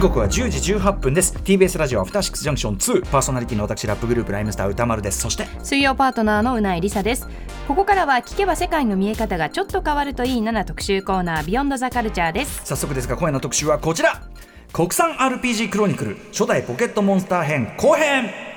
時刻は10時18分です。TBS ラジオアフターシックスジャンクション2パーソナリティの私ラップグループライムスター歌丸です。そして水曜パートナーのうないりさです。ここからは聞けば世界の見え方がちょっと変わるといい7特集コーナービヨンドザカルチャーです。早速ですが今夜の特集はこちら。国産 RPG クロニクル初代ポケットモンスター編後編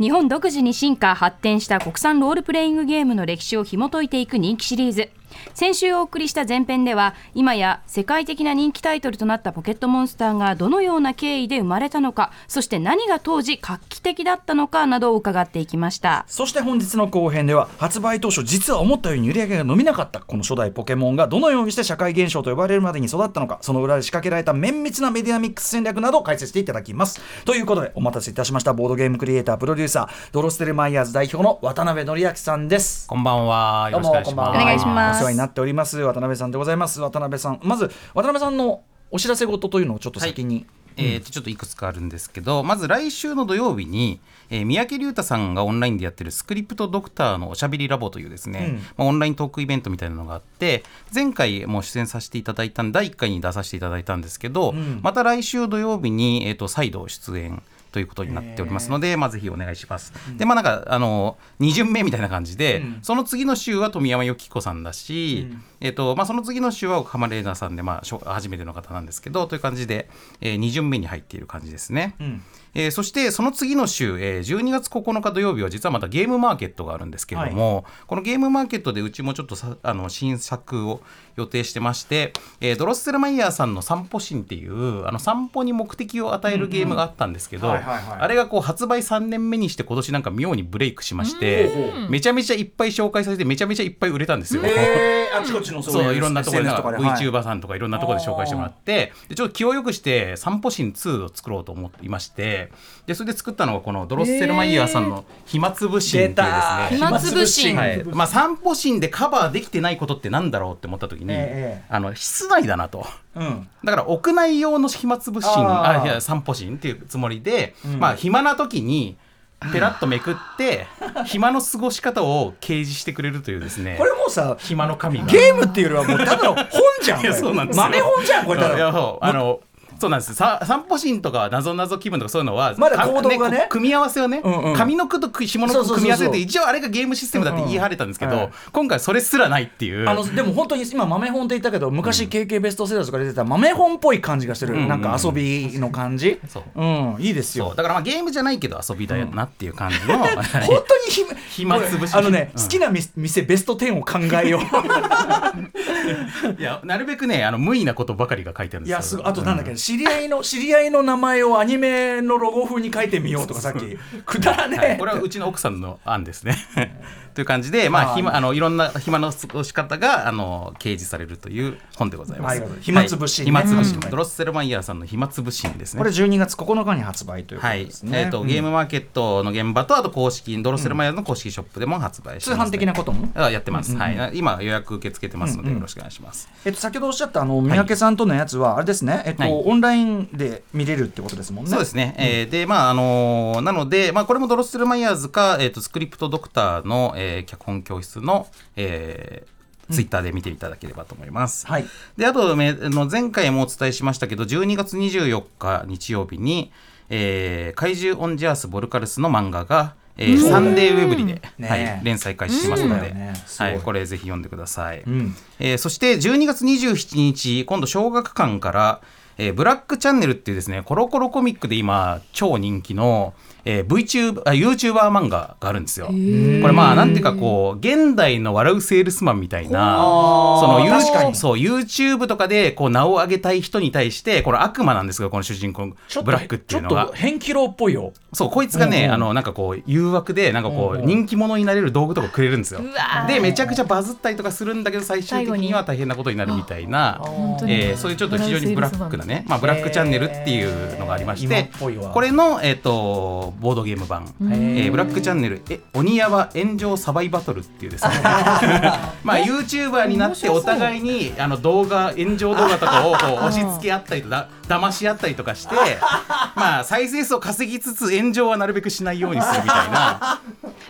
日本独自に進化発展した国産ロールプレイングゲームの歴史を紐解いていく人気シリーズ。先週お送りした前編では今や世界的な人気タイトルとなったポケットモンスターがどのような経緯で生まれたのかそして何が当時画期的だったのかなどを伺っていきましたそして本日の後編では発売当初実は思ったように売り上げが伸びなかったこの初代ポケモンがどのようにして社会現象と呼ばれるまでに育ったのかその裏で仕掛けられた綿密なメディアミックス戦略などを解説していただきますということでお待たせいたしましたボードゲームクリエイタープロデューサードロステルマイヤーズ代表の渡辺則明さんですこんばんは。よろしくお願いします。世話になっております。渡辺さんでございます。渡辺さん。まず渡辺さんのお知らせ事というのをちょっと先に、えーとちょっといくつかあるんですけどまず来週の土曜日に、えー三宅龍太さんがオンラインでやってるスクリプトドクターのおしゃべりラボというですね、まあ、オンライントークイベントみたいなのがあって前回も出演させていただいた第1回に出させていただいたんですけど、また来週土曜日に、えー、と再度出演ということになっておりますので、まあ、ぜひお願いします。で、まあ、なんか、あの、2巡目みたいな感じで、その次の週は富山由紀子さんだし、えっ、と、まあ、その次の週は岡浜玲奈さんで、まあ、初めての方なんですけど、という感じで、え2巡目に入っている感じですね。えーそしてその次の週、えー12月9日土曜日は実はまたゲームマーケットがあるんですけれども、このゲームマーケットでうちもちょっとさあの新作を予定してまして、えードロッセルマイヤーさんの散歩神っていうあの散歩に目的を与えるゲームがあったんですけど、はいはいはい。あれがこう発売3年目にして今年なんか妙にブレイクしまして、めちゃめちゃいっぱい紹介されてめちゃめちゃいっぱい売れたんですよ。えーあちこちのそういろんなところで VTuber さんとかいろんなところで紹介してもらってでちょっと気をよくして散歩神2を作ろうと思っていましてでそれで作ったのがこのドロッセルマイヤーさんの暇つぶ神っていうですね。暇つぶ神はい。まあ、散歩神でカバーできてないことってなんだろうって思った時に、ええあの室内だなと。うん。だから屋内用の暇つぶ神あー。あいや散歩神っていうつもりで、まあ暇な時にペラッとめくって暇の過ごし方を掲示してくれるというですねこれもうさ暇の神が。ゲームっていうよりはもうただの本じゃん そうなんですよ。豆本じゃんこれただあのそうなんです。さ散歩神とかなぞなぞ気分とかそういうのはまだか行動がね。こ組み合わせをね、うんうん。上の句と下の句組み合わせて一応あれがゲームシステムだって言い張れたんですけど、うんうん今回それすらないっていう。あのでも本当に今豆本って言ったけど昔 KK ベストセラーとかで出てた豆本っぽい感じがしてる、うんなんか遊びの感じ。そううんいいですよ。だからまあゲームじゃないけど遊びだよなっていう感じの、本当にひ暇つぶしあのね、うん。好きなみ店ベスト10を考えよう。いやなるべくねあの無意なことばかりが書いてあるんですよ。いやあとなんだっけ、知り合いの知り合いの名前をアニメのロゴ風に書いてみようとかさっき。くだらねえ、はい、これはうちの奥さんの案ですね。という感じで、まあ暇あのいろんな暇の過ごし方があの掲示されるという本でございます。はい。暇つぶし暇つぶし、うん。ドロッセルマイヤーさんの暇つぶしですね。これ12月9日に発売ということはいですね、えーとうん。ゲームマーケットの現場とあと公式ドロッセルマイヤーの公式ショップでも発売通販的なことも。あやってます、はい、今予約受け付けてますのでよろしくお願いします、えっと、先ほどおっしゃったあの三宅さんとのやつは、あれですね、えっとはいオンラインで見れるってことですもんね。そうですね、えーでまああのーなので、まあ、これもドロッセルマイヤーズか、えー、とスクリプトドクターの、えー脚本教室の、えーツイッターで見ていただければと思います。はい。であとの前回もお伝えしましたけど12月24日日曜日に、えー怪獣オンジャースボルカルスの漫画が、えーサンデーウェブリで、ねはい、連載開始しますので、ねはいい、これぜひ読んでください。うん。えーそして12月27日今度小学館から、えーブラックチャンネルっていうですねコロコロコミックで今超人気の、えー、VTuber あ YouTuber 漫画があるんですよ。これまあなんていうかこう現代の笑うセールスマンみたいなそのユー確かに。そう YouTube とかでこう名を上げたい人に対してこれ悪魔なんですけどこの主人公ブラックっていうのがちょっと変キロっぽいよ。そうこいつがね、うんうんあのなんかこう誘惑でなんかこうんううん。人気者になれる道具とかくれるんですよ。でめちゃくちゃバズったりとかするんだけど最終的には大変なことになるみたいな、えーそういうちょっと非常にブラックなねね、まあ、ブラックチャンネルっていうのがありまし今てこれの、えー、とボードゲーム版、えーブラックチャンネル。え鬼ヤバ炎上サバイバトルっていうですね。まあ YouTuber になってお互いにあの動画炎上動画とかをこう 押し付け合ったりとだ騙し合ったりとかして まあ再生数を稼ぎつつ炎上はなるべくしないようにするみたいな。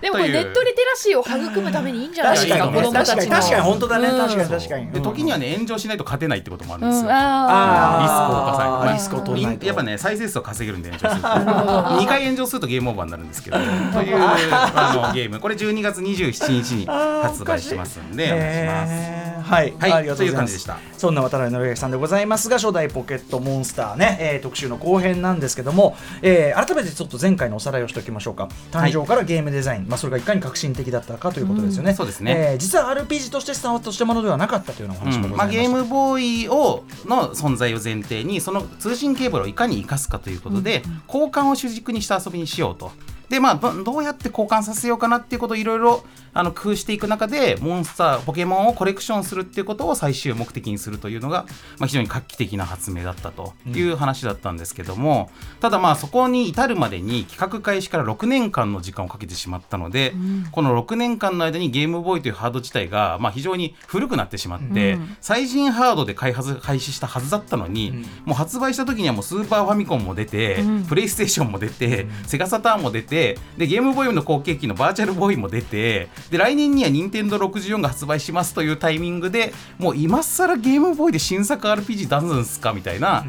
でもこれネットリテラシーを育むためにいいんじゃないですか子供たちの確かに確かに本当だね。うん。確かに確かに。で時にはね炎上しないと勝てないってこともあるんですよ、うん。ああー。リスクを犯さない、まあリスクを取らないと。やっぱね再生数を稼げるんで炎上すると。2回炎上するとゲームオーバーになるんですけど というあのゲーム。これ12月27日に発売しますんでお願いします。えー。はい、はい。という感じでしたそんな渡辺則明さんでございますが初代ポケットモンスターね、えー特集の後編なんですけども、えー改めてちょっと前回のおさらいをしておきましょうか。誕生からゲームデザイン、まあ、それがいかに革新的だったかということですよね、そうですね。えー実は RPG としてスタートしたものではなかったというようなお話もございまあ、ました、ゲームボーイをの存在を前提にその通信ケーブルをいかに生かすかということで、交換を主軸にした遊びにしようと。でまあ、どどうやって交換させようかなっていうことをいろいろあの工夫していく中でモンスターポケモンをコレクションするっていうことを最終目的にするというのが、まあ、非常に画期的な発明だったという話だったんですけども、ただまあそこに至るまでに企画開始から6年間の時間をかけてしまったので、この6年間の間にゲームボーイというハード自体が、まあ、非常に古くなってしまって、最新ハードで開発開始したはずだったのに、もう発売した時にはもうスーパーファミコンも出て、プレイステーションも出て、セガサターンも出てでゲームボーイの後継機のバーチャルボーイも出てで来年には任天堂64が発売しますというタイミングでもう今更ゲームボーイで新作 RPG 出すんすかみたいな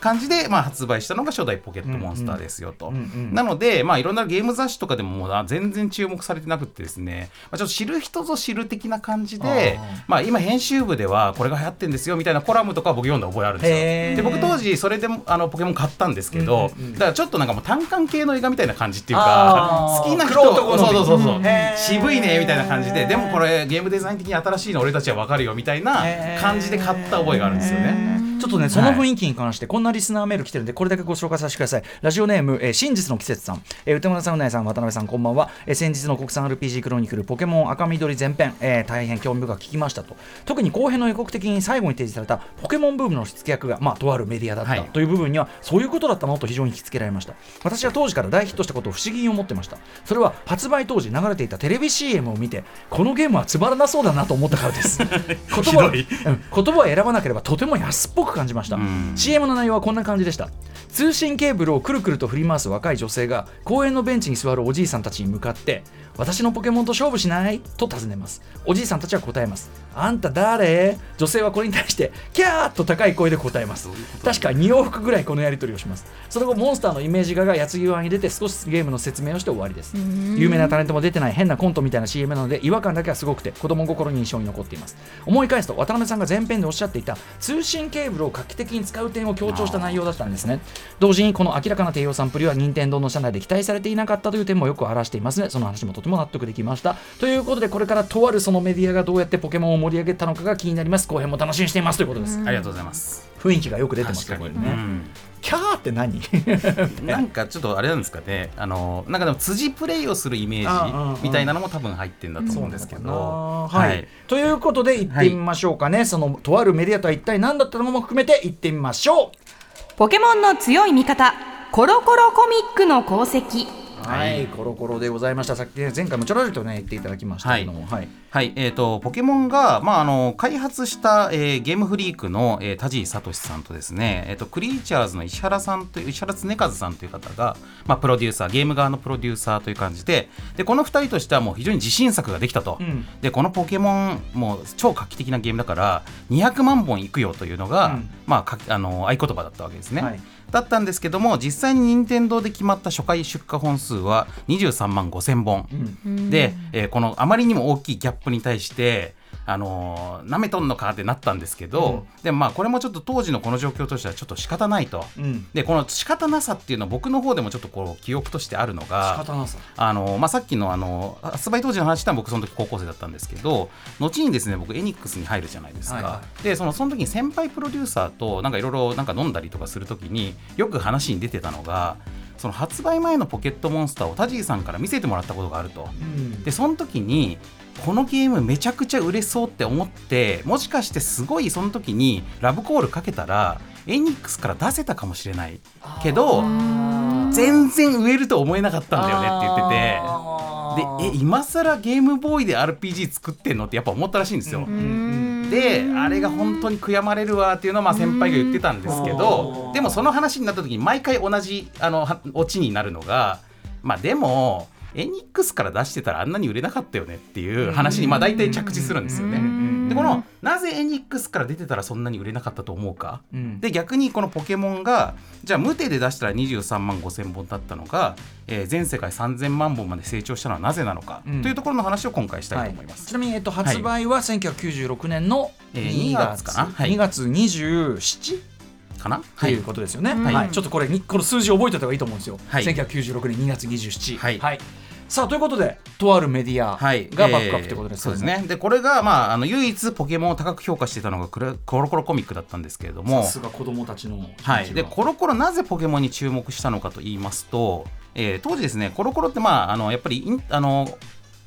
感じで、まあ、発売したのが初代ポケットモンスターですよと。うんうんなので、まあ、いろんなゲーム雑誌とかでももうあ全然注目されてなくてですね、まあ、ちょっと知る人ぞ知る的な感じでまあ、今編集部ではこれが流行ってんですよみたいなコラムとか僕読んだ覚えあるんですよ。で僕当時それでもあのポケモン買ったんですけど、うんうんうん。だからちょっとなんかもう単館系の映画みたいな感じっていうか好きな人。玄人好みそうそうそうそう、渋いねみたいな感じで。でもこれゲームデザイン的に新しいの俺たちは分かるよみたいな感じで買った覚えがあるんですよね。ちょっとね、その雰囲気に関して、こんなリスナーメール来てるんで、これだけご紹介させてください。ラジオネーム、えー真実の季節さん、えー歌村さん、うなえさん、渡辺さん、こんばんは。えー先日の国産 RPG クロニクル、ポケモン赤緑前編、えー大変興味深く聞きましたと。特に後編の予告的に最後に提示されたポケモンブームの火付け役が、まあ、とあるメディアだった、はいという部分には、そういうことだったの？と非常に引き付けられました。私は当時から大ヒットしたことを不思議に思ってました。それは発売当時流れていたテレビ CM を見て、このゲームはつまらなそうだなと思ったからです。言葉言葉を選ばなければとても安っぽく感じました、うん。CM の内容はこんな感じでした。通信ケーブルをくるくると振り回す若い女性が公園のベンチに座るおじいさんたちに向かって私のポケモンと勝負しない？と尋ねます。おじいさんたちは答えます。あんた誰？女性はこれに対してキャーッと高い声で答えます。確か2往復ぐらいこのやり取りをします。その後モンスターのイメージ画が矢継ぎ早に出て少しゲームの説明をして終わりです。有名なタレントも出てない変なコントみたいな CM なので違和感だけはすごくて子供心に印象に残っています。思い返すと渡辺さんが前編でおっしゃっていた通信ケーブルを画期的に使う点を強調した内容だったんですね。同時にこの明らかな低用サンプルは任天堂の社内で期待されていなかったという点もよく表していますね。その話もとても納得できました。ということでこれからとあるそのメディアがどうやってポケモンを盛り上げたのかが気になります。後編も楽しみにしています。ということです。ありがとうございます。雰囲気がよく出てますねこれね、うん。キャーって何？なんかちょっとあれなんですかね、あのなんかでも辻プレイをするイメージみたいなのも多分入ってんだと思うんですけど、はい、ということで行ってみましょうかね、そのとあるメディアとは一体何だったのかも含めて行ってみましょう。ポケモンの強い味方コロコロコミックの功績はい、コロコロでございました。さっきね前回もちょろりとね言っていただきましたけども、はい。はい、えー、とポケモンが、まあ、あの開発した、えーゲームフリークの、えー田尻聡さんとですね、えー、とクリーチャーズの石原さんという石原恒和さんという方が、まあ、プロデューサーゲーム側のプロデューサーという感じででこの2人としてはもう非常に自信作ができたと、うん。でこのポケモンもう超画期的なゲームだから200万本いくよというのが、うん。まあ、かあの合言葉だったわけですね。はいだったんですけども実際に任天堂で決まった初回出荷本数は23万5000本、で、えーこのあまりにも大きいギャップに対してあのー、舐めとんのかってなったんですけど、でもまあこれもちょっと当時のこの状況としてはちょっと仕方ないと。うん。でこの仕方なさっていうのは僕の方でもちょっとこう記憶としてあるの仕が方なさ。あのまあ、さっきのあの発売当時の話したら僕その時高校生だったんですけど後にですね僕エニックスに入るじゃないですか、はいはでそのその時に先輩プロデューサーとなんかいろいろなんか飲んだりとかする時によく話に出てたのがその発売前のポケットモンスターを田尻さんから見せてもらったことがあると。うん。でその時にこのゲームめちゃくちゃ売れそうって思ってもしかしてすごいその時にラブコールかけたらエニックスから出せたかもしれない。けど全然売えると思えなかったんだよねって言ってて。でえ今更ゲームボーイで RPG 作ってんのってやっぱ思ったらしいんですよ。であれが本当に悔やまれるわっていうのはまあ先輩が言ってたんですけどでもその話になった時に毎回同じあのはオチになるのがまあでもエニックスから出してたらあんなに売れなかったよねっていう話にまあ大体着地するんですよね。でこのなぜエニックスから出てたらそんなに売れなかったと思うか、うん。で逆にこのポケモンがじゃあ無手で出したら23万5,000本だったのが、えー全世界3,000万本まで成長したのはなぜなのか、うん。というところの話を今回したはいいと思います。ちなみに、えっと、発売は1996年のえー2 2月,、月かな？はい。2月 27? かな？ということですよね、はい。はい。ちょっとこれにこの数字覚えておいた方がいいと思うんですよ、はい。1996年2月27はいさあということでとあるメディアはい、がバックアップということですけどもえーそうですね。でこれが、まあ、あの唯一ポケモンを高く評価していたのがコロコロコミックだったんですけれども。さすが子供たちのは。い、でコロコロなぜポケモンに注目したのかと言いますと、えー当時ですねコロコロってまああのやっぱりあの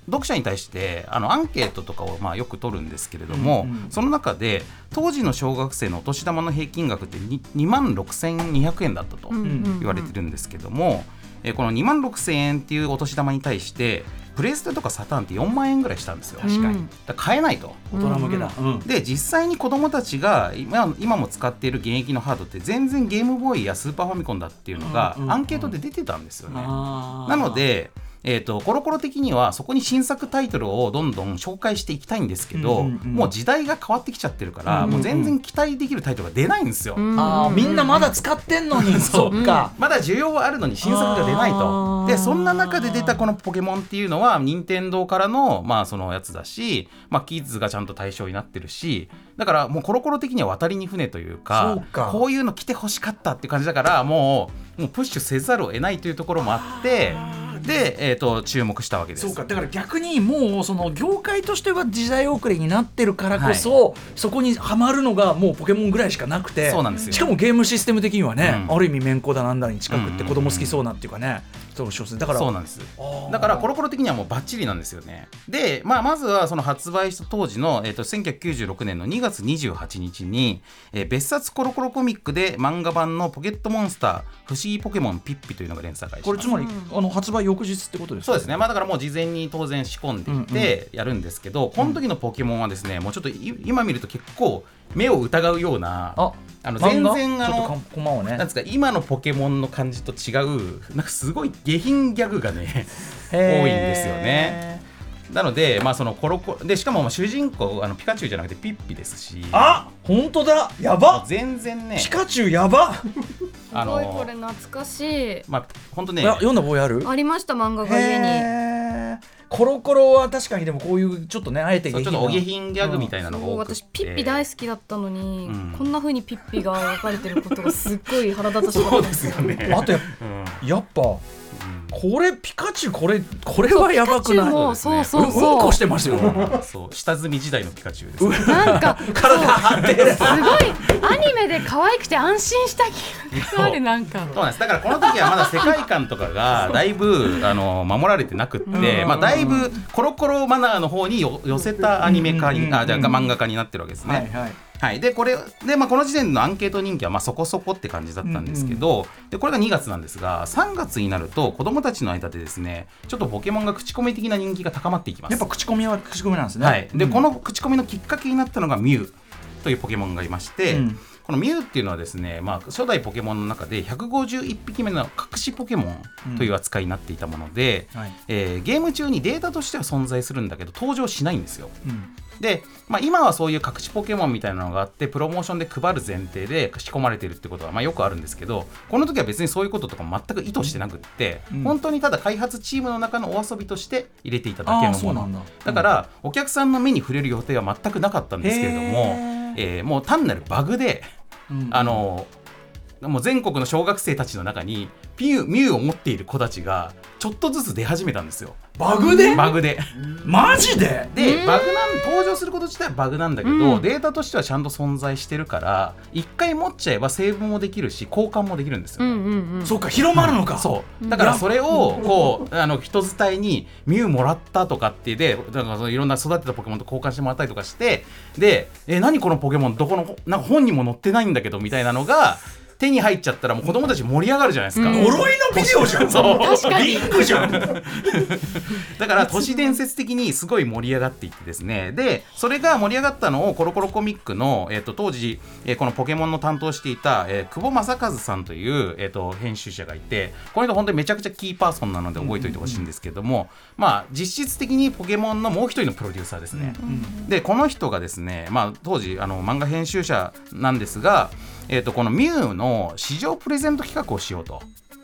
読者に対してあのアンケートとかをまあよく取るんですけれども、うんうん。その中で当時の小学生のお年玉の平均額って 2, 万6200円だったとん。言われてるんですけども、えーこの2万6000円っていうお年玉に対してプレステとかサターンって4万円ぐらいしたんですよ。確かにだから買えないと。大人向けだ、うんで実際に子どもたちが今今も使っている現役のハードって全然ゲームボーイやスーパーファミコンだっていうのがうんうんうんアンケートで出てたんですよね。あーなので、えー、とコロコロ的にはそこに新作タイトルをどんどん紹介していきたいんですけど、うんうんうん。もう時代が変わってきちゃってるから、うんうんうん。もう全然期待できるタイトルが出ないんですよ。あーみんなまだ使ってんのに。そっか、まだ需要はあるのに新作が出ないあとー。でそんな中で出たこのポケモンっていうのは任天堂からのまあそのやつだし、まあ、キッズがちゃんと対象になってるしだからもうコロコロ的には渡りに船というかそうか。こういうの来てほしかったっていう感じだからもうもうプッシュせざるを得ないというところもあってで、えー、と注目したわけです。そうか。だから逆にもうその業界としては時代遅れになってるからこそ、そこにはまるのがもうポケモンぐらいしかなくて。そうなんですよ。しかもゲームシステム的にはね、うん。ある意味面子だなんだに近くってうん子供好きそうなっていうかね、そうそうそうだからそうなんです。だからコロコロ的にはもうバッチリなんですよね。で、まあ、まずはその発売した当時の、えー、と1996年の2月28日に、えー別冊コロコロコミックで漫画版の「ポケットモンスター不思議ポケモンピッピ」というのが連載開始これつまり、あの発売翌日ってことですか？そうですね、まあ、だからもう事前に当然仕込んでいてやるんですけど、この時のポケモンはですねもうちょっとい今見ると結構目を疑うようなああの全然あのちょっとかコマをね。なんですか今のポケモンの感じと違うなんかすごい下品ギャグがね多いんですよね。なので、まあ、そのコロコロでしかもまあ主人公あのピカチュウじゃなくてピッピですし。あ本当だ。やば。全然ね。ピカチュウやば。あすごいこのれ懐かしい。まあ本当ね。読んだ覚えある？ありました漫画が家に。へーコロコロは確かにでもこういうちょっとねあえてそうちょっとお下品ギャグみたいなのが多くて。私ピッピ大好きだったのに、うん。こんな風にピッピが描かれてることがすっごい腹立たしかったですよね。あとやっぱこれピカチュウこれこれはやばくない？そうそううんそううんこしてますよそう下積み時代のピカチュウです、ね。なんか体張ってるすごいアニメで可愛くて安心した記憶があるなんかそうなんですだからこの時はまだ世界観とかがだいぶあの守られてなくって、まあ、だいぶコロコロマナーの方によ寄せたアニメ化に、あじゃあ漫画化になってるわけですね。はいはいはい、でこれで、まあ、この時点のアンケート人気はまあそこそこって感じだったんですけど、でこれが2月なんですが3月になると子どもたちの間でですねちょっとポケモンが口コミ的な人気が高まっていきます。やっぱ口コミは口コミなんですね。はい、で、うん。この口コミのきっかけになったのがミュウというポケモンがいまして、うん。このミュウっていうのはですね、まあ、初代ポケモンの中で151匹目の隠しポケモンという扱いになっていたもので、はい。えーゲーム中にデータとしては存在するんだけど登場しないんですよ。うんで、まあ、今はそういう隠しポケモンみたいなのがあってプロモーションで配る前提で仕込まれてるってことはまあよくあるんですけどこの時は別にそういうこととか全く意図してなくって、うん。本当にただ開発チームの中のお遊びとして入れていただけのもの。そうなんだ。だからお客さんの目に触れる予定は全くなかったんですけれども、へえーもう単なるバグで、うん。あのもう全国の小学生たちの中にピューミュウを持っている子たちがちょっとずつ出始めたんですよ。バグで？バグで。マジで？でバグなん登場すること自体はバグなんだけど、データとしてはちゃんと存在してるから一回持っちゃえばセーブもできるし交換もできるんですよ、うんうんうん。そっか広まるのか、そう。だからそれをこうあの人伝いにミュウもらったとかってでだからそのいろんな育てたポケモンと交換してもらったりとかしてでえ何このポケモン？どこのなんか本にも載ってないんだけどみたいなのが手に入っちゃったらもう子供たち盛り上がるじゃないですか。うん。呪いのビデオじゃん。そう。リングじゃん。だから都市伝説的にすごい盛り上がっていってですね。でそれが盛り上がったのをコロコロコミックの、えっと当時、えーこのポケモンの担当していた、えー久保正和さんという、えっと編集者がいてこの人本当にめちゃくちゃキーパーソンなので覚えておいてほしいんですけども、まあ実質的にポケモンのもう一人のプロデューサーですね。でこの人がですね、まあ、当時あの漫画編集者なんですが、えー、とこのミュウの市場プレゼント企画をしようと。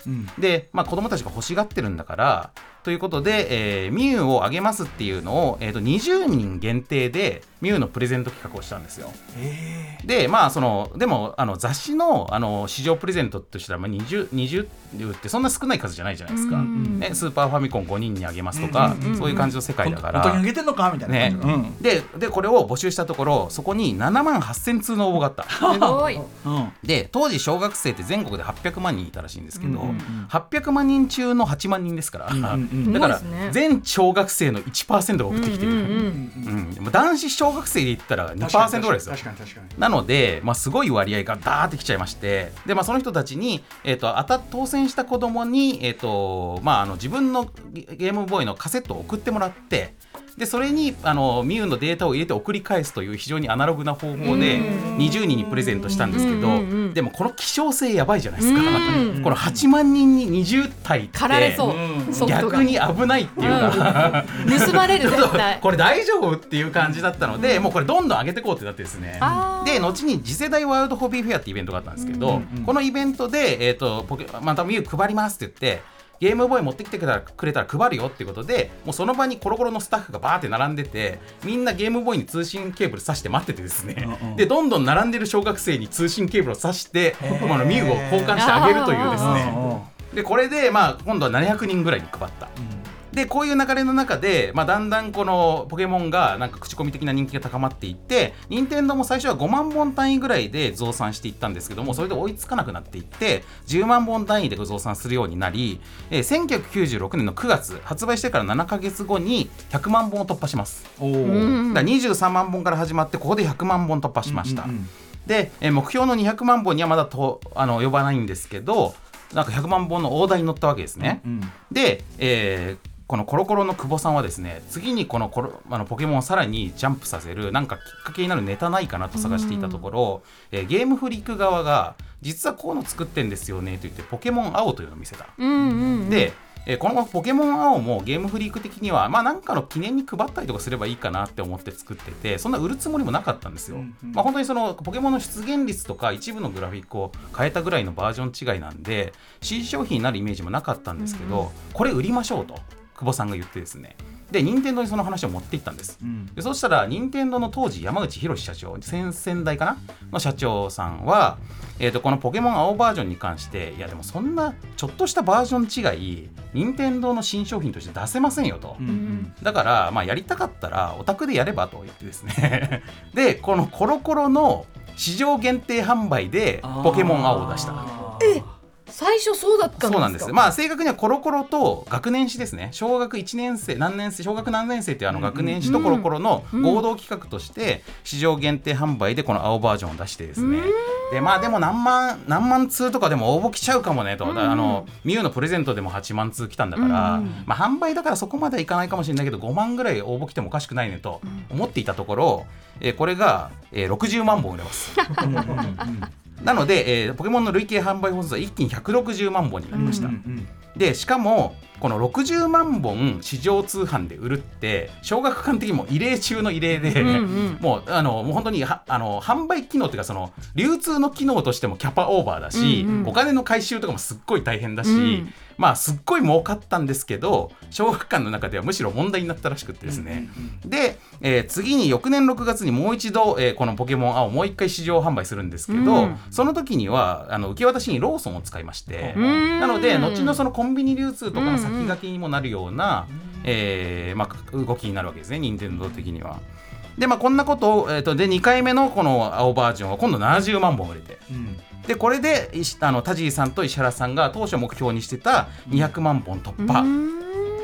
うんで、まあ、子供たちが欲しがってるんだからということで、えーミュウをあげますっていうのを、えー、と20人限定でミュウのプレゼント企画をしたんですよ。え。でまあそのでもあの雑誌のあの市場プレゼントとしたら、まあ、20, 20ってそんな少ない数じゃないじゃないですか、うんね、スーパーファミコン5人にあげますとか、うんうんうんそういう感じの世界だから。本当にあげてんのか？みたいな、ね。うん。ででこれを募集したところそこに7万8000通の応募があった。すごい。うん。で当時小学生って全国で800万人いたらしいんですけど、うんうんうん。800万人中の8万人ですから、うんうんうん。だから全小学生の1%が送ってきてる、うんうん。うん。でも男子小学生で言ったら2%ぐらいですよ。確かに確かに。なので、まあ、すごい割合がダーってきちゃいまして。で、まあ、その人たちに、えー、と当た当選した子供に、えーとまあ、あの自分のゲゲームボーイのカセットを送ってもらってでそれにあのミュウのデータを入れて送り返すという非常にアナログな方法で20人にプレゼントしたんですけど、でもこの希少性やばいじゃないですか、うん。この8万人に20体って逆に危ないっていうか、盗まれる 絶対。これ大丈夫っていう感じだったので、もうこれどんどん上げていこうってなってですね。で後に次世代ワールドホビーフェアってイベントがあったんですけど、うんうんこのイベントで、えー、とポケまたミュウ配りますって言ってゲームボーイ持ってきてくれたらくれたら配るよっていうことでもうその場にコロコロのスタッフがバーって並んでてみんなゲームボーイに通信ケーブル挿して待っててですね、うんうん。でどんどん並んでる小学生に通信ケーブルを挿してこのミュウを交換してあげるというですうんねでこれで、まあ、今度は700人ぐらいに配った。でこういう流れの中で、まあ、だんだんこのポケモンがなんか口コミ的な人気が高まっていって任天堂も最初は5万本単位ぐらいで増産していったんですけどもそれで追いつかなくなっていって10万本単位で増産するようになり、えー1996年の9月発売してから7か月後に100万本を突破します。おだから23万本から始まってここで100万本突破しました。うんうんうんで、えー目標の200万本にはまだとあの呼ばないんですけどなんか100万本の大台に乗ったわけですね。うんで、えーこのコロコロの久保さんはですね次にこのコロあのポケモンをさらにジャンプさせるなんかきっかけになるネタないかなと探していたところ、えーゲームフリーク側が実はこういうの作ってんですよねと言ってポケモン青というのを見せた。うんうんで、えーこのポケモン青もゲームフリーク的にはまあなんかの記念に配ったりとかすればいいかなって思って作っててそんな売るつもりもなかったんですよ。うんうん。まあ本当にそのポケモンの出現率とか一部のグラフィックを変えたぐらいのバージョン違いなんで C 商品になるイメージもなかったんですけど、これ売りましょうと久保さんが言ってですね。で任天堂にその話を持っていったんです。うん。でそしたら任天堂の当時山口博社長先々代かな？の社長さんは、えー、とこのポケモン青バージョンに関していやでもそんなちょっとしたバージョン違い任天堂の新商品として出せませんよと。うんうん。だから、まあ、やりたかったらオタクでやればと言ってですね。でこのコロコロの市場限定販売でポケモン青を出した。え最初そうだったんですか？そうなんです。まあ正確にはコロコロと学年誌ですね。小学1年生何年生小学何年生っていうあの学年誌とコロコロの合同企画として市場限定販売でこの青バージョンを出してですね。でまあでも何万何万通とかでも応募来ちゃうかもねと、だからあのミュウのプレゼントでも8万通来たんだから、まあ販売だからそこまではいかないかもしれないけど5万ぐらい応募来てもおかしくないねと思っていたところ、えーこれが、えー60万本売れます。なので、えーポケモンの累計販売本数は一気に160万本になりました。うんでしかもこの60万本市場通販で売るって小学館的にも異例中の異例で、うんうん。もうあのもう本当にはあの販売機能っていうかその流通の機能としてもキャパオーバーだし、うんうん。お金の回収とかもすっごい大変だし、うんまあすっごい儲かったんですけど小学館の中ではむしろ問題になったらしくってですね、で、えー次に翌年6月にもう一度、えーこのポケモン青をもう一回市場販売するんですけど、その時にはあの受け渡しにローソンを使いまして、なので後のそのコンビニ流通とかの先駆けにもなるような、えーまあ、動きになるわけですね任天堂的には。でまあこんなことを、えー、とで2回目のこの青バージョンは今度70万本売れて。でこれで石あの田尻さんと石原さんが当初目標にしてた200万本突破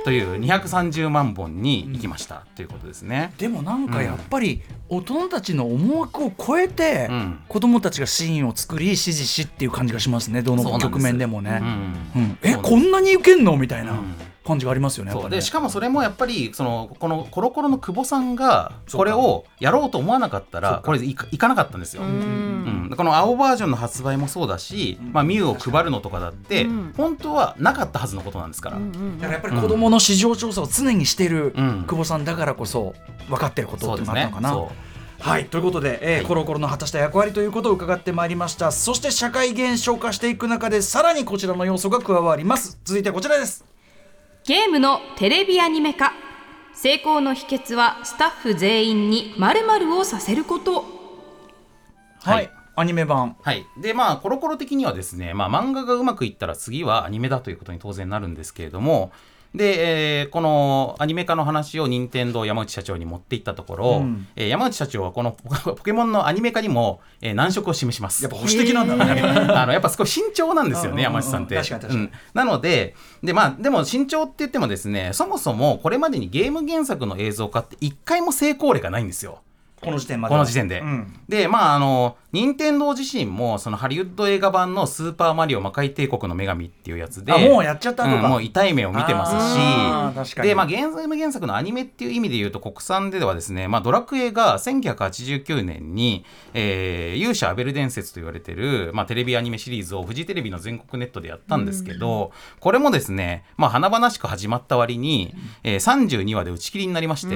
という230万本に行きましたということですね。でもなんかやっぱり大人たちの思惑を超えて、うん子供たちがシーンを作り支持しっていう感じがしますねどの局面でもね。うんうんえこんなに受けんのみたいなうん感じがありますよね。ね。でしかもそれもやっぱりそのこのコロコロの久保さんがこれをやろうと思わなかったらこれいかいかなかったんですよ。ううん。ん、この青バージョンの発売もそうだし、まあ、ミュウを配るのとかだって、うん。本当はなかったはずのことなんですから。だからやっぱり子供の市場調査を常にしてるうん。久保さんだからこそ分かってることってそうですねなったのかな。はいということで、えーはい。コロコロの果たした役割ということを伺ってまいりました。そして社会現象化していく中でさらにこちらの要素が加わります。続いてはこちらですゲームのテレビアニメ化。成功の秘訣はスタッフ全員に〇〇をさせること。はい、はい。アニメ版。はい、でまあコロコロ的にはですね、まあ、漫画がうまくいったら次はアニメだということに当然なるんですけれどもで、えーこのアニメ化の話を任天堂山内社長に持っていったところ、うんえー山内社長はこのポ ポケモンのアニメ化にも、えー難色を示します。やっぱ保守的なんだね、あのやっぱすごい慎重なんですよね、山内さんって。なのでで、まあ、でも慎重って言ってもですねそもそもこれまでにゲーム原作の映像化って一回も成功例がないんですよ。この時点までこの時点で。うんで、まあ、あの、任天堂自身も、そのハリウッド映画版のスーパーマリオ魔界帝国の女神っていうやつで、あもうやっちゃったとか。うんもう痛い目を見てますあー確かに。し、で、まあ、原作原作のアニメっていう意味で言うと、国産ではですね、まあ、ドラクエが1989年に、えー勇者アベル伝説と言われてる、まあ、テレビアニメシリーズをフジテレビの全国ネットでやったんですけど、これもですね、まあ、華々しく始まった割に、えー32話で打ち切りになりまして、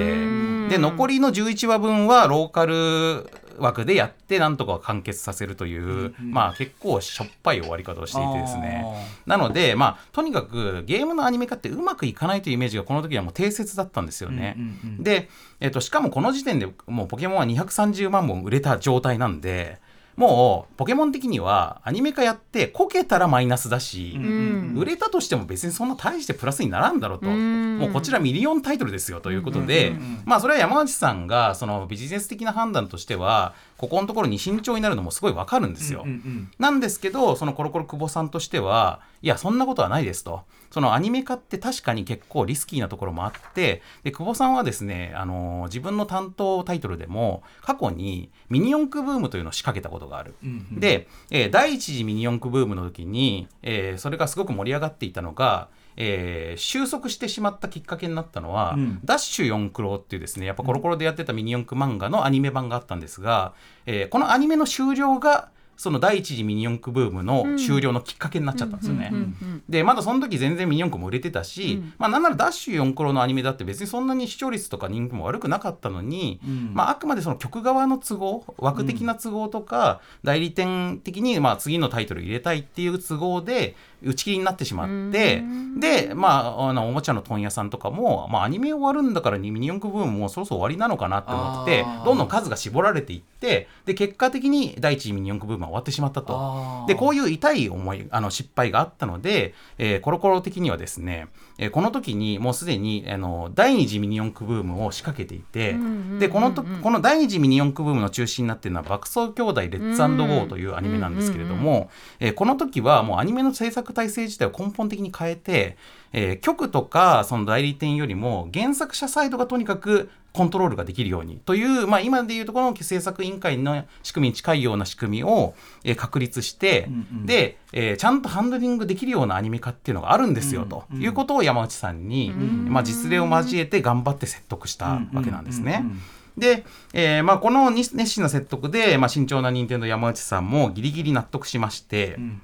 で、残りの11話分はローカル枠でやってなんとか完結させるという、まあ結構しょっぱい終わり方をしていてですね。なのでまあとにかくゲームのアニメ化ってうまくいかないというイメージがこの時はもう定説だったんですよね、うんうんうんで、えっとしかもこの時点でもうポケモンは230万本売れた状態なんでもうポケモン的にはアニメ化やってこけたらマイナスだし、うん。売れたとしても別にそんな大してプラスにならんだろうと、うん。もうこちらミリオンタイトルですよということで、まあそれは山内さんがそのビジネス的な判断としてはここのところに慎重になるのもすごいわかるんですよ。うんうんなんですけどそのコロコロ久保さんとしてはいやそんなことはないですとそのアニメ化って確かに結構リスキーなところもあってで久保さんはですねあの自分の担当タイトルでも過去にミニ四駆ブームというのを仕掛けたことがある。うんで、えー第一次ミニ四駆ブームの時に、えーそれがすごく盛り上がっていたのが、えー収束してしまったきっかけになったのは、うん。ダッシュ四駆郎っていうですねやっぱコロコロでやってたミニ四駆漫画のアニメ版があったんですが、えーこのアニメの終了がその第一次ミニ四駆ブームの終了のきっかけになっちゃったんですよね。うんうんでまだその時全然ミニ四駆も売れてたし、うん。まあなんならダッシュ4クロのアニメだって別にそんなに視聴率とか人気も悪くなかったのに、うん。まあ、あくまでその曲側の都合枠的な都合とか、代理店的にまあ次のタイトル入れたいっていう都合で打ち切りになってしまってでまああのおもちゃの問屋さんとかも、まあ、アニメ終わるんだからミニ四駆ブームもうそろそろ終わりなのかなって思ってどんどん数が絞られていってで結果的に第一次ミニ四駆ブームは終わってしまったと。でこういう痛い思いあの失敗があったので、えーコロコロ的にはですね、えーこの時にもうすでにあの第二次ミニ四駆ブームを仕掛けていて、でこのとこの第二次ミニ四駆ブームの中心になっているのは「爆走兄弟レッツゴー」というアニメなんですけれども、えーこの時はもうアニメの制作体制自体を根本的に変えて、えー局とかその代理店よりも原作者サイドがとにかくコントロールができるようにという、まあ、今でいうところの制作委員会の仕組みに近いような仕組みを、えー確立して、うんうん。で、えーちゃんとハンドリングできるようなアニメ化っていうのがあるんですよ、ということを山内さんに、まあ、実例を交えて頑張って説得したわけなんですね。うんうんうんで、えーまあ、この熱心な説得で、まあ、慎重な任天堂山内さんもギリギリ納得しまして、ん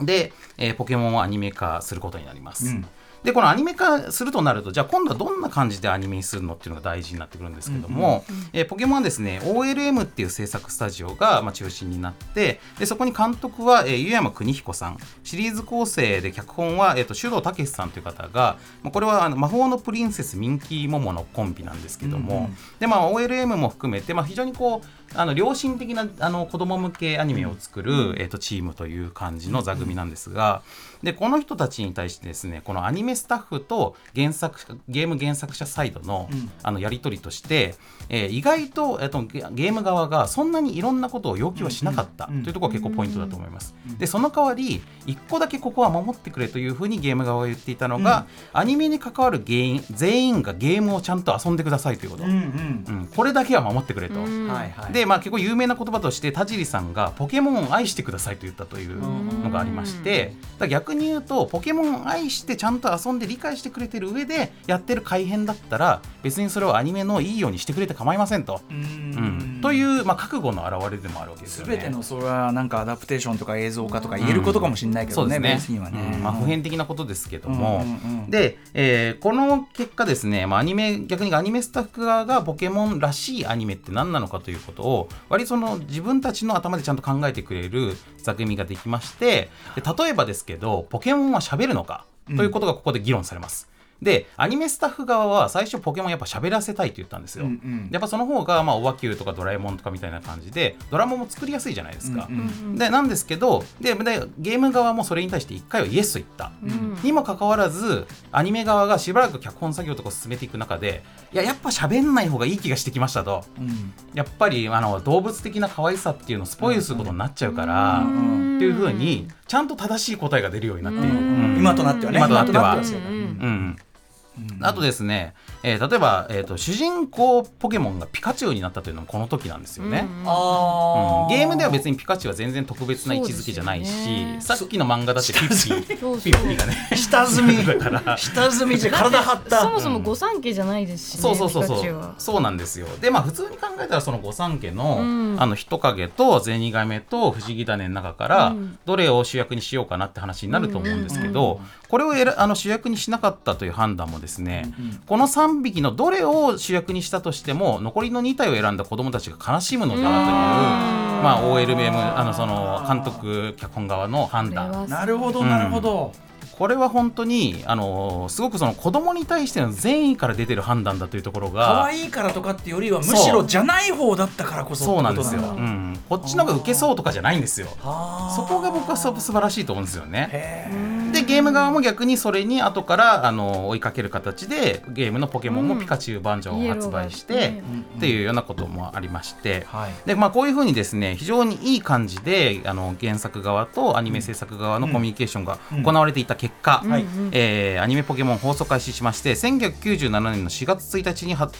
で、えーポケモンをアニメ化することになります。うんでこのアニメ化するとなるとじゃあ今度はどんな感じでアニメにするのっていうのが大事になってくるんですけども、えーポケモンはですね OLM っていう制作スタジオが、まあ、中心になってでそこに監督は、えー湯山邦彦さん。シリーズ構成で脚本は、えー、と首藤武さんという方が、まあ、これはあの魔法のプリンセスミンキーモモのコンビなんですけども、でまあ OLM も含めて、まあ、非常にこうあの良心的なあの子供向けアニメを作る、えー、とチームという感じの座組なんですがでこの人たちに対してですねこのアニメスタッフと原作ゲーム原作者サイドの,、あのやり取りとして、えー意外と,、えー、とゲゲーム側がそんなにいろんなことを要求はしなかったというところが結構ポイントだと思います。でその代わり1個だけここは守ってくれというふうにゲーム側が言っていたのが、アニメに関わる原因全員がゲームをちゃんと遊んでくださいということ、うんうん。うん。これだけは守ってくれと。でまあ結構有名な言葉として田尻さんが「ポケモンを愛してください」と言ったというのがありまして逆に言うとポケモンを愛してちゃんと遊んで理解してくれてる上でやってる改変だったら別にそれをアニメのいいようにしてくれて構いませんと。ううん。ん、という、まあ、覚悟の表れでもあるわけですよね。全てのそれはなんかアダプテーションとか映像化とか言えることかもしれないけどね、そうベーですね。ね、うん。まあ、普遍的なことですけども、で、えーこの結果ですね、まあ、アニメ逆にアニメスタッフ側がポケモンらしいアニメって何なのかということを割とその自分たちの頭でちゃんと考えてくれる座組ができましてで例えばですけどポケモンは喋るのか？ということがここで議論されます。でアニメスタッフ側は最初ポケモンやっぱ喋らせたいと言ったんですよ。うんうん。やっぱその方がまあオバキューとかドラえもんとかみたいな感じでドラマも作りやすいじゃないですか。うんうんでなんですけどででゲーム側もそれに対して1回はイエスと言った、にもかかわらずアニメ側がしばらく脚本作業とかを進めていく中でいややっぱ喋んない方がいい気がしてきましたと。うん。やっぱりあの動物的な可愛さっていうのをスポイルすることになっちゃうから、んっていうふうにちゃんと正しい答えが出るようになっている、うんうん今となってはね。今となっては。今ですようん。あとですね、えー例えば、えーと主人公ポケモンがピカチュウになったというのもこの時なんですよね。あうん。ゲームでは別にピカチュウは全然特別な位置づけじゃないし、ねさっきの漫画だってピッピーピッピーがね。下積みだから。下積みじゃ体張った。そもそも御三家じゃないですしねそうそうそうピカチュウは。そうそうなんですよ。でまあ普通に考えたらその御三家の,、うん。あの人影と銭亀と不思議種の中から、うん。どれを主役にしようかなって話になると思うんですけど、これを選あの主役にしなかったという判断もですね、この3匹のどれを主役にしたとしても残りの2体を選んだ子供たちが悲しむのだなという、まあ、OLM あのその監督脚本側の判断。なるほどなるほど、これは本当にあのすごくその子供に対しての善意から出てる判断だというところが可愛いからとかってよりはむしろじゃない方だったからこそそうなんですよ、うん、こっちの方が受けそうとかじゃないんですよ。そこが僕はす素晴らしいと思うんですよねゲーム側も逆にそれに後からあの追いかける形でゲームのポケモンもピカチュウバンジョンを発売して、っていうようなこともありまして、でまあ、こういうふうにですね非常にいい感じであの原作側とアニメ制作側のコミュニケーションが行われていた結果、はい。えーアニメポケモン放送開始しまして1997年の4月1日には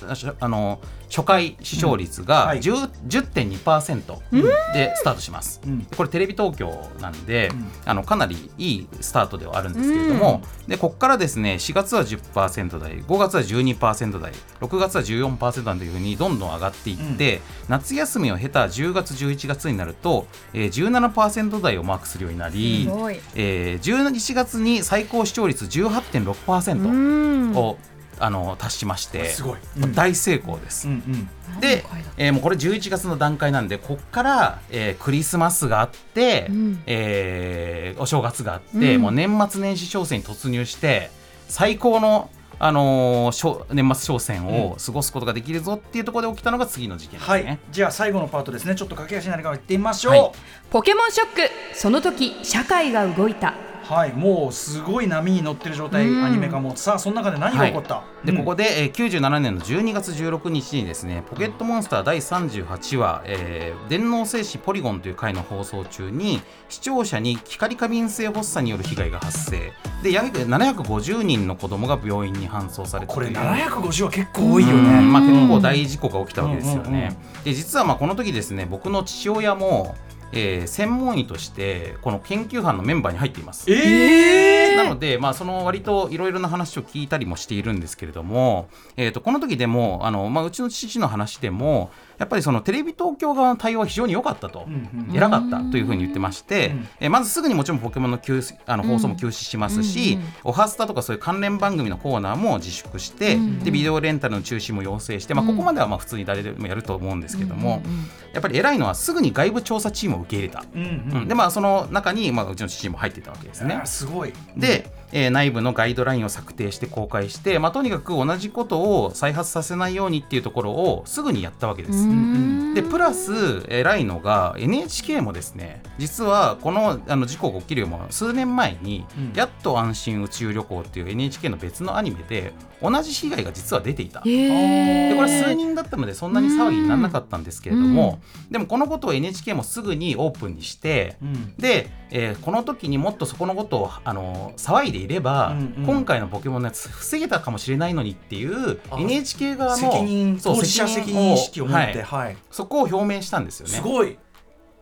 あの初回視聴率がうん。はい。10 10.2%でスタートします、うん。これテレビ東京なんで、あのかなりいいスタートではあるんですけれども、でここからですね4月は10%台5月は12%台6月は14%台というふうにどんどん上がっていって、夏休みを経た10月11月になると、えー、17%台をマークするようになりえー、11月に最高視聴率18.6%うん。を、あの達しましてすごい。大成功です。うんうん。で、えーもうこれ11月の段階なんでこっから、えークリスマスがあって、うん。えーお正月があって、うん。もう年末年始商戦に突入して最高の、あのーしょ年末商戦を過ごすことができるぞっていうところで起きたのが次の事件ですね。はい。じゃあ最後のパートですね。ちょっと駆け足になりから言ってみましょう。はい。ポケモンショック。その時社会が動いたはい、もうすごい波に乗ってる状態、うん。アニメ化も。さあその中で何が起こった、でうん。ここで、えー97年の12月16日にですね「ポケットモンスター第38話、えー電脳戦士ポリゴン」という回の放送中に視聴者に光過敏性発作による被害が発生。で約750人の子供が病院に搬送されてこれという750は結構多いようね、ん。まあ、結構大事故が起きたわけですよね。で実はまあこの時ですね僕の父親も、えー専門医としてこの研究班のメンバーに入っています。ええなので、まあ、その割といろいろな話を聞いたりもしているんですけれども、えー、とこの時でもあの、まあ、うちの父の話でもやっぱりそのテレビ東京側の対応は非常に良かったと、偉かったというふうに言ってまして、えーまずすぐにもちろんポケモンのあの放送も休止しますし、オハスタとかそういう関連番組のコーナーも自粛して、でビデオレンタルの中止も要請して、まあ、ここまではまあ普通に誰でもやると思うんですけども、やっぱり偉いのはすぐに外部調査チームを受け入れた、うん。でまあ、その中に、まあ、うちの父も入ってたわけですね。あすごいで、えー内部のガイドラインを策定して公開して、まあ、とにかく同じことを再発させないようにっていうところをすぐにやったわけです。でプラス偉いのが NHK もですね実はこのあの事故が起きるよりも数年前に「やっと安心宇宙旅行」っていう NHK の別のアニメで同じ被害が実は出ていた。でこれ数人だったのでそんなに騒ぎにならなかったんですけれども、でもこのことを NHK もすぐにオープンにして、ん。で、えーこの時にもっとそこのことをあの騒いでいれば、うんうん。今回のポケモンのやつ防げたかもしれないのにっていうあ NHK 側の責任そう責任意識を持ってはい。はい。そこを表明したんですよね。すごい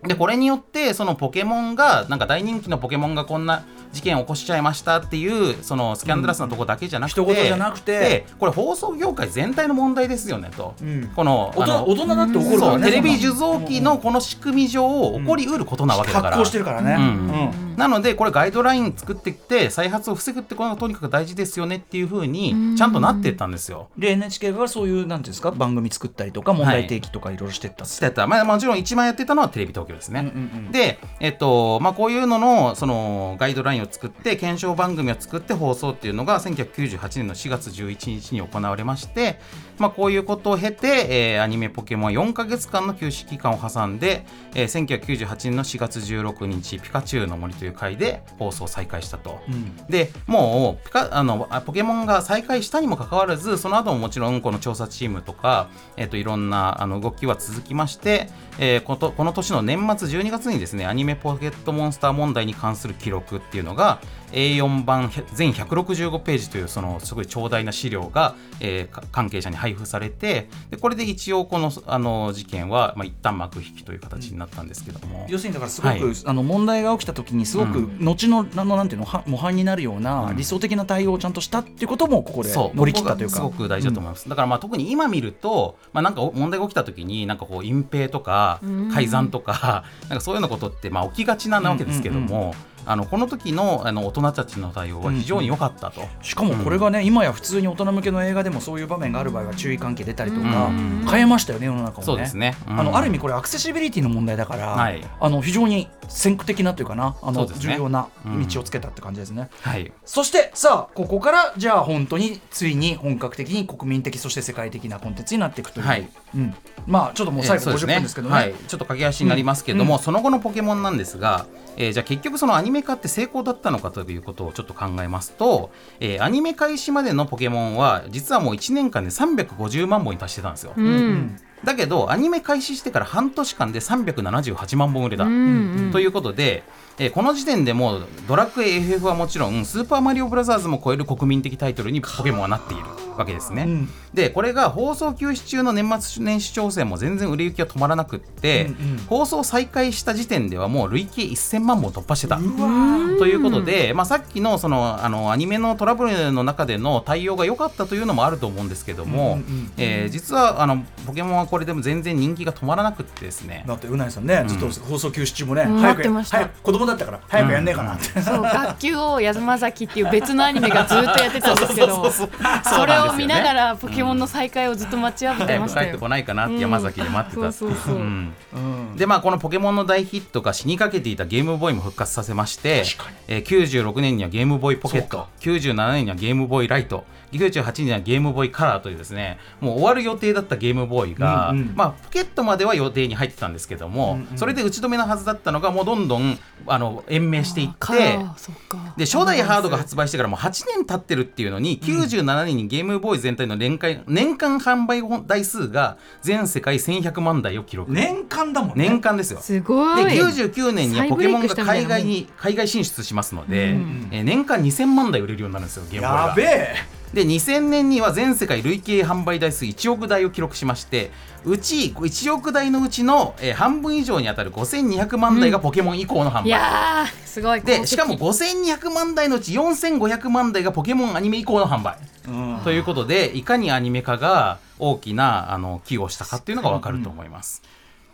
でこれによってそのポケモンがなんか大人気のポケモンがこんな事件を起こしちゃいましたっていうそのスキャンダラスなとこだけじゃなくて、うん。一言じゃなくて。でこれ放送業界全体の問題ですよねと、うん。この大人大人だって怒るからね。テレビ受像機のこの仕組み上起こりうることなわけだから、発行してるからねうん。うん。なのでこれガイドライン作ってきて再発を防ぐってことがとにかく大事ですよねっていうふうにちゃんとなっていったんですよ。で NHK がそういうなんていうんですか？番組作ったりとか問題提起とかいろいろしてったっしてた、まあ、もちろん一番やってたのはテレビ東京ですね。うんうんうんで、えっとまあ、こういうののそのガイドラインを作って検証番組を作って放送っていうのが1998年の4月11日に行われまして、まあ、こういうことを経て、えーアニメ「ポケモン」は4か月間の休止期間を挟んで、えー1998年の4月16日「ピカチュウの森」という回で放送を再開したと。うんでもうピカあのあポケモンが再開したにもかかわらずその後ももちろんこの調査チームとか、えっといろんなあの動きは続きまして、えーことこの年の年末12月にですねアニメポケットモンスター問題に関する記録っていうのが A4 版全165ページというそのすごい長大な資料が、えーか関係者に配布されてでこれで一応このあの事件は、まあ、一旦幕引きという形になったんですけども。要するにだからすごく、はい。あの問題が起きた時にすごくうん。後のあのなんていうのは模範になるようなうん。理想的な対応をちゃんとしたっていうこともここでそう。乗り切ったというか。ここがすごく大事だと思います、だからまあ特に今見ると、まあ、なんか問題が起きた時になんかこう隠蔽とか改ざんとかなんかそういうようなことってまあ起きがちなわけですけども、あのこの時のあの大人たちの対応は非常に良かったと。しかもこれがね、今や普通に大人向けの映画でもそういう場面がある場合は注意喚起出たりとか、うん。変えましたよね世の中もね。そうですね。うん。あのある意味これアクセシビリティの問題だから、はい。あの非常に先駆的なというかなあの、重要なうん道をつけたって感じですね、はい。そしてさあここからじゃあ本当についに本格的に国民的そして世界的なコンテンツになっていくという、はい。うん、まあちょっともう最後えーそう50分ですけどね,、はい、ちょっと駆け足になりますけども、その後のポケモンなんですが、えーじゃあ結局そのアニメ化って成功だったのかということをちょっと考えますと、えーアニメ開始までのポケモンは実はもう1年間で350万本に達してたんですよ。うんだけどアニメ開始してから半年間で378万本売れた。うんということで、えーこの時点でもうドラクエ FF はもちろんスーパーマリオブラザーズも超える国民的タイトルにポケモンはなっているわけですね。うんでこれが放送休止中の年末年始挑戦も全然売れ行きが止まらなくって、うんうん放送再開した時点ではもう累計1000万本突破してた。ということで、まあ、さっきのそのあのアニメのトラブルの中での対応が良かったというのもあると思うんですけども、うんうんえー実はあのポケモンはこれでも全然人気が止まらなくってですね。だってうなぎさんね、ずっと放送休止中もね、うん。早く待ってました。早く子供だったから早くやんねえかなって、そう学級を山崎っていう別のアニメがずっとやってたんですけどそれを見ながらポケモンの再開をずっと待ちわびて早ましたよ。く帰ってこ。ないかなって山崎で待ってたでまあこのポケモンの大ヒットが死にかけていたゲームボーイも復活させまして確かに、えー96年にはゲームボーイポケット97年にはゲームボーイライト98年にはゲームボーイカラーというですねもう終わる予定だったゲームボーイが、うんうん。まあポケットまでは予定に入ってたんですけども、うんうん。それで打ち止めのはずだったのがもうどんどんあの延命していカってで初代ハードが発売してからもう8年経ってるっていうのに、97年にゲームボーイ全体の年間年間販売台数が全世界1100万台を記録、年間だもんね。年間ですよ。すごでい。99年にはポケモンが海外に海外進出しますので、うんえー年間2000万台売れるようになるんですよゲームボーイが。やべえで2000年には全世界累計販売台数1億台を記録しましてうち1億台のうちの、えー半分以上に当たる5200万台がポケモン以降の販売、いやーすごい。でしかも5200万台のうち4500万台がポケモンアニメ以降の販売、ということでいかにアニメ化が大きなあの寄与をしたかっていうのが分かると思います。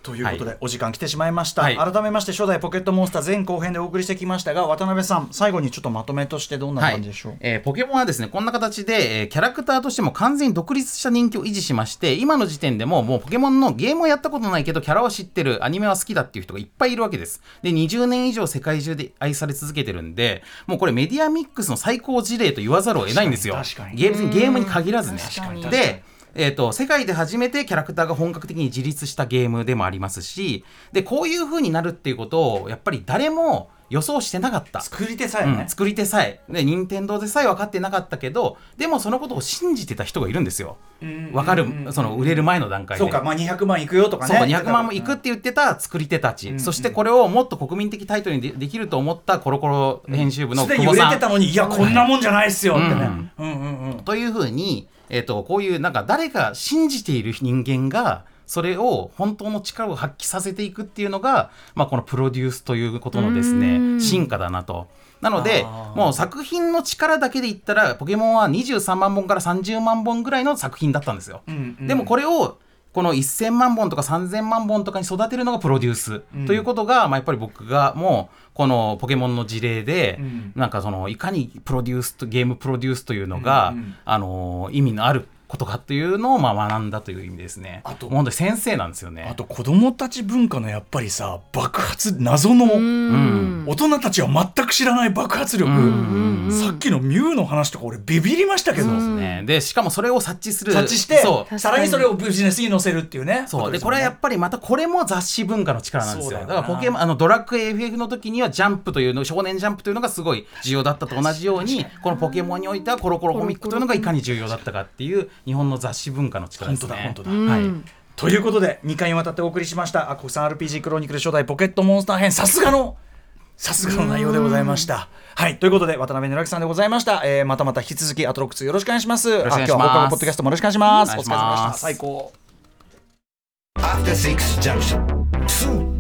ということで、はお時間来てしまいました、はい。改めまして初代ポケットモンスター前後編でお送りしてきましたが渡辺さん最後にちょっとまとめとしてどんな感じでしょう、えーポケモンはですねこんな形で、えーキャラクターとしても完全に独立した人気を維持しまして今の時点でももうポケモンのゲームをやったことないけどキャラは知ってるアニメは好きだっていう人がいっぱいいるわけです。で20年以上世界中で愛され続けてるんでもうこれメディアミックスの最高事例と言わざるを得ないんですよ。確かに。ゲームゲームに限らずね。確かに。でえー、と世界で初めてキャラクターが本格的に自立したゲームでもありますしでこういう風になるっていうことをやっぱり誰も予想してなかった。作り手さえね、うん作り手さえ。で任天堂でさえ分かってなかったけどでもそのことを信じてた人がいるんですよ。分かる？その売れる前の段階で。そうか、まあ、200万いくよとかね。そう200万もいくって言ってた作り手たち、そしてこれをもっと国民的タイトルにでできると思ったコロコロ編集部のすでに売れ久保さんてたのにいやこんなもんじゃないっすよってね、うん。うんうんうん。というふうに、えー、とこういうなんか誰か信じている人間がそれを本当の力を発揮させていくっていうのが、まあ、このプロデュースということのですね進化だなと。なのでもう作品の力だけで言ったらポケモンは23万本から30万本ぐらいの作品だったんですよ。んうんでもこれをこの1000万本とか3000万本とかに育てるのがプロデュース、ということが、まあ、やっぱり僕がもうこのポケモンの事例で、ん。なんかそのいかにプロデュースとゲームプロデュースというのが、うんうんあの意味のあることかっていうのをまあ学んだという意味ですね。あともう本当に先生なんですよね。あと子供たち文化のやっぱりさ爆発謎のうん。大人たちは全く知らない爆発力、さっきのミュウの話とか俺ビビりましたけど、ね、でしかもそれを察知する察知してそう。さらにそれをビジネスに載せるっていうねそう。でこれはやっぱりまたこれも雑誌文化の力なんですよ。だだからポケモンあのドラクエ FF の時にはジャンプというの少年ジャンプというのがすごい重要だったと同じように。このポケモンにおいてはコロコロコミックというのがいかに重要だったかっていう日本の雑誌文化の力ですね本当だ本当だはいということで2回にわたってお送りしましたあ国産 RPG クロニクル初代ポケットモンスター編さすがのさすがの内容でございました。はいということで渡辺則明さんでございました、えーまたまた引き続きアトロックスよろしくお願いします。ろしくお願いしますあ今日は放課後ポッドキャストもよろしくお願いします。おお願いし疲れ様でした。ます最高。After Six Junction.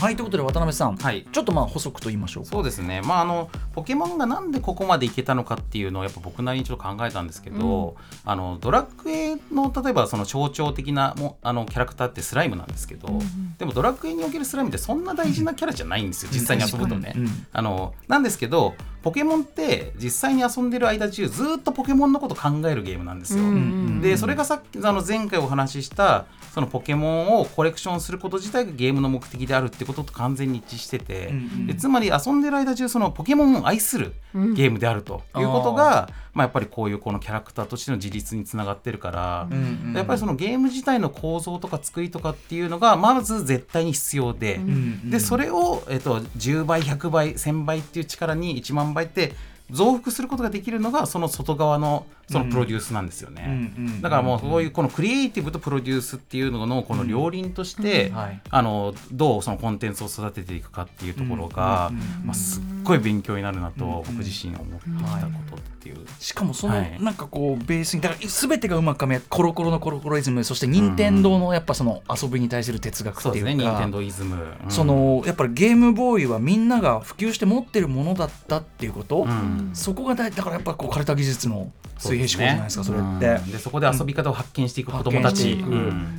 はいということで渡辺さん、はい。ちょっとまあ補足と言いましょうか。そうですね、まあ、あのポケモンがなんでここまでいけたのかっていうのをやっぱ僕なりにちょっと考えたんですけど、あのドラクエの例えばその象徴的なもあのキャラクターってスライムなんですけど、でもドラクエにおけるスライムってそんな大事なキャラじゃないんですよ、実際に遊ぶとね。うん。あのなんですけどポケモンって実際に遊んでる間中ずっとポケモンのこと考えるゲームなんですよ。でそれがさっきあの前回お話ししたそのポケモンをコレクションすること自体がゲームの目的であるってことと完全に一致してて、でつまり遊んでる間中そのポケモンを愛するゲームであるということが、まあ、やっぱりこういうこのキャラクターとしての自立につながってるから、んやっぱりそのゲーム自体の構造とか作りとかっていうのがまず絶対に必要で、でそれを、えっと、10倍100倍1000倍っていう力に1万倍って増幅することができるのがその外側のそのプロデュースなんですよね。だからもうそういうこのクリエイティブとプロデュースっていうののこの両輪として、はい。あのどうそのコンテンツを育てていくかっていうところが、まあ、すっごい勉強になるなと僕自身思ってきたことっていう。しかもその、はい。なんかこうベースにだから全てがうまくかみコロコロのコロコロイズムそして任天堂のやっぱその遊びに対する哲学っていうか、そうですね、任天堂イズム。うん。そのやっぱりゲームボーイはみんなが普及して持ってるものだったっていうこと、うんそこが大だからやっぱこうカルタ技術の水平思考じゃないですかそれって。うん。でそこで遊び方を発見していく子供たち、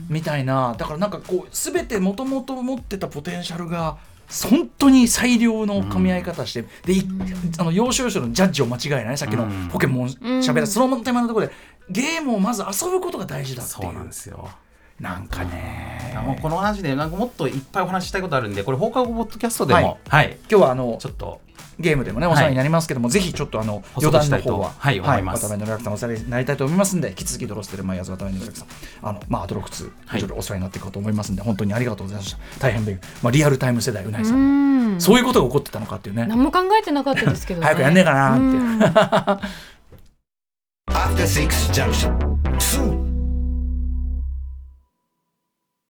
みたいな。だからなんかこう全てもともと持ってたポテンシャルが本当に最良の噛み合い方して、でいあの要所要所のジャッジを間違えない。さっきのうん。ポケモン喋った、その手前のところでゲームをまず遊ぶことが大事だっていう。そうなんですよ。なんかね。もうこの話でなんかもっといっぱいお話ししたいことあるんでこれ放課後ポッドキャストでも、はい。今日はあのちょっとゲームでもねお世話になりますけども、ぜひちょっとあの補余足したいと。談の方ははい思います。渡辺則明さんお世話になりたいと思いますんで引き続きドロステルマイヤーズ渡辺則明さんあのまあアドロックスはい。いろいろお世話になっていこうと思いますんで、本当にありがとうございました。大変勉強。まあリアルタイム世代うないさん、そういうことが起こってたのかっていうね。何も考えてなかったですけどね。早くやんねえかなって